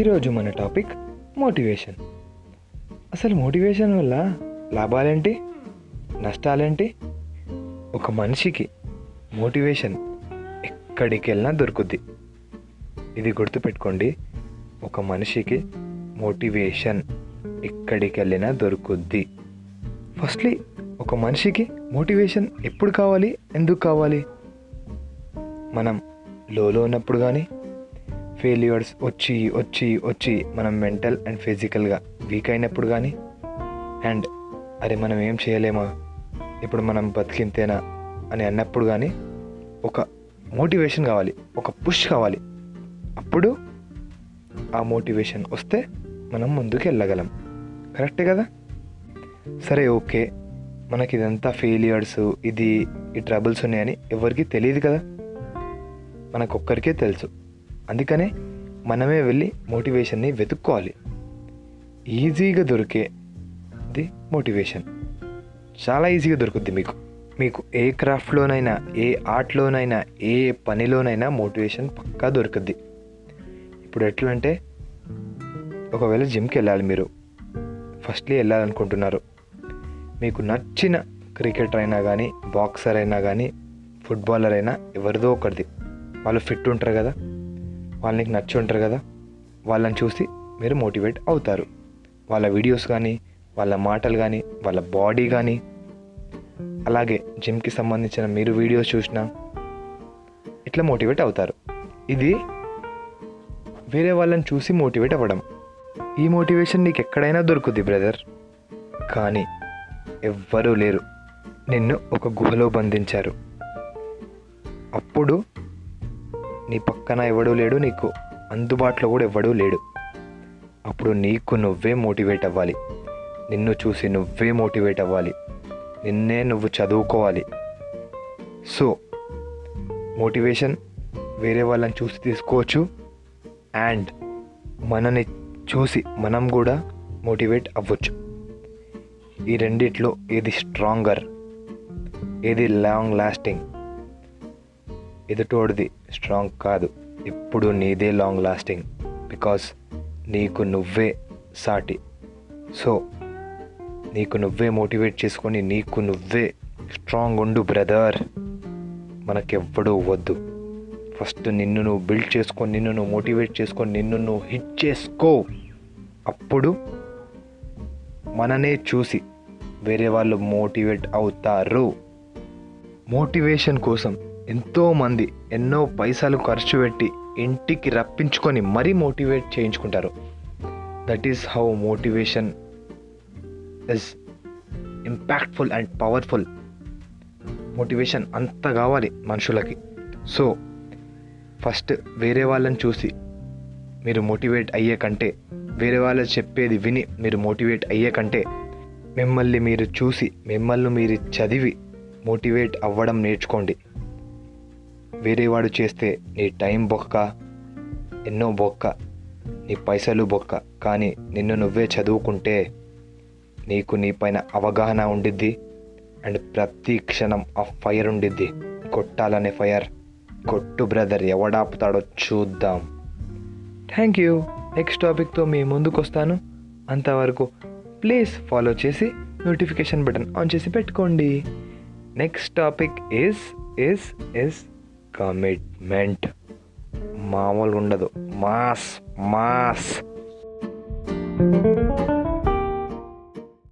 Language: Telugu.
ఈరోజు మన టాపిక్ మోటివేషన్. అసలు మోటివేషన్ వల్ల లాభాలేంటి? నష్టాలేంటి? ఒక మనిషికి మోటివేషన్ ఎక్కడికి వెళ్ళినా దొరుకుద్ది. ఇది గుర్తుపెట్టుకోండి ఒక మనిషికి మోటివేషన్ ఎక్కడికి వెళ్ళినా దొరుకుద్ది. ఫస్ట్లీ ఒక మనిషికి మోటివేషన్ ఎప్పుడు కావాలి? ఎందుకు కావాలి? మనం లోలో ఉన్నప్పుడు కానీ ఫెయిల్యూర్స్ వచ్చి వచ్చి వచ్చి మనం మెంటల్ అండ్ ఫిజికల్గా వీక్ అయినప్పుడు కానీ అండ్ అరే మనం ఏం చేయలేమా? ఇప్పుడు మనం బతికింతేనా? అని అన్నప్పుడు కానీ ఒక మోటివేషన్ కావాలి ఒక పుష్ కావాలి. అప్పుడు ఆ మోటివేషన్ వస్తే మనం ముందుకు వెళ్ళగలం. కరెక్టే కదా? సరే ఓకే. మనకి ఇదంతా ఫెయిలియర్స్ ఇది ఈ ట్రబుల్స్ ఉన్నాయని ఎవరికి తెలియదు కదా? మనకొక్కరికే తెలుసు. అందుకనే మనమే వెళ్ళి మోటివేషన్ని వెతుక్కోవాలి. ఈజీగా దొరికేది మోటివేషన్. చాలా ఈజీగా దొరుకుద్ది మీకు. మీకు ఏ క్రాఫ్ట్లోనైనా ఏ ఆర్ట్లోనైనా ఏ పనిలోనైనా మోటివేషన్ పక్కా దొరుకుద్ది. ఇప్పుడు ఎట్లా అంటే ఒకవేళ జిమ్కి వెళ్ళాలి మీరు. ఫస్ట్లీ వెళ్ళాలనుకుంటున్నారు. మీకు నచ్చిన క్రికెటర్ అయినా కానీ బాక్సర్ అయినా కానీ ఫుట్బాలర్ అయినా ఎవరిదో ఒకరిది. వాళ్ళు ఫిట్ ఉంటారు కదా. వాళ్ళకి నచ్చి ఉంటారు కదా వాళ్ళని చూసి మీరు మోటివేట్ అవుతారు. వాళ్ళ వీడియోస్ కానీ వాళ్ళ మాటలు కానీ వాళ్ళ బాడీ కానీ అలాగే జిమ్కి సంబంధించిన మీరు వీడియోస్ చూసినా ఇట్లా మోటివేట్ అవుతారు. ఇది వేరే వాళ్ళని చూసి మోటివేట్ అవ్వడం. ఈ మోటివేషన్ నీకు ఎక్కడైనా దొరుకుద్ది బ్రదర్. కానీ ఎవ్వరూ లేరు. నిన్ను ఒక గుహలో బంధించారు. అప్పుడు నీ పక్కన ఎవడూ లేడు నీకు. అందుబాటులో కూడా ఎవడూ లేడు. అప్పుడు నీకు నువ్వే మోటివేట్ అవ్వాలి. నిన్ను చూసి నువ్వే మోటివేట్ అవ్వాలి. నిన్నే నువ్వు చదువుకోవాలి. సో మోటివేషన్ వేరే వాళ్ళని చూసి తీసుకోవచ్చు. అండ్ మనని చూసి మనం కూడా మోటివేట్ అవ్వచ్చు. ఈ రెండిట్లో ఏది స్ట్రాంగర్ ఏది లాంగ్ లాస్టింగ్ ఎదుటోడిది స్ట్రాంగ్ కాదు. ఇప్పుడు నీదే లాంగ్ లాస్టింగ్ బికాస్ నీకు నువ్వే సాటి. సో నీకు నువ్వే మోటివేట్ చేసుకొని నీకు నువ్వే స్ట్రాంగ్ ఉండు బ్రదర్ మనకెవ్వడూ వద్దు. ఫస్ట్ నిన్ను నువ్వు బిల్డ్ చేసుకొని నిన్ను నువ్వు మోటివేట్ చేసుకొని నిన్ను నువ్వు హిట్ చేసుకో. అప్పుడు మననే చూసి వేరే వాళ్ళు మోటివేట్ అవుతారు. మోటివేషన్ కోసం ఎంతోమంది ఎన్నో పైసలు ఖర్చు పెట్టి ఇంటికి రప్పించుకొని మరీ మోటివేట్ చేయించుకుంటారు. That is how motivation is impactful and powerful motivation అంత కావాలి మనుషులకి. సో ఫస్ట్ వేరే వాళ్ళని చూసి మీరు మోటివేట్ అయ్యే కంటే వేరే వాళ్ళు చెప్పేది విని మీరు మోటివేట్ అయ్యే కంటే మిమ్మల్ని మీరు చూసి మిమ్మల్ని మీరు చదివి మోటివేట్ అవ్వడం నేర్చుకోండి. వేరేవాడు చేస్తే నీ టైం బొక్క ఎన్నో బొక్క నీ పైసలు బొక్క. కానీ నిన్ను నువ్వే చదువుకుంటే నీకు నీ పైన అవగాహన ఉండిద్ది అండ్ ప్రతి క్షణం ఆ ఫైర్ ఉండిద్ది. కొట్టాలనే ఫైర్. కొట్టు బ్రదర్ ఎవడాపుతాడో చూద్దాం. Thank you. నెక్స్ట్ టాపిక్తో మీ ముందుకు వస్తాను అంతవరకు ప్లీజ్ ఫాలో చేసి నోటిఫికేషన్ బటన్ ఆన్ చేసి పెట్టుకోండి. Next topic is is is commitment మామూలు ఉండదు మాస్ మాస్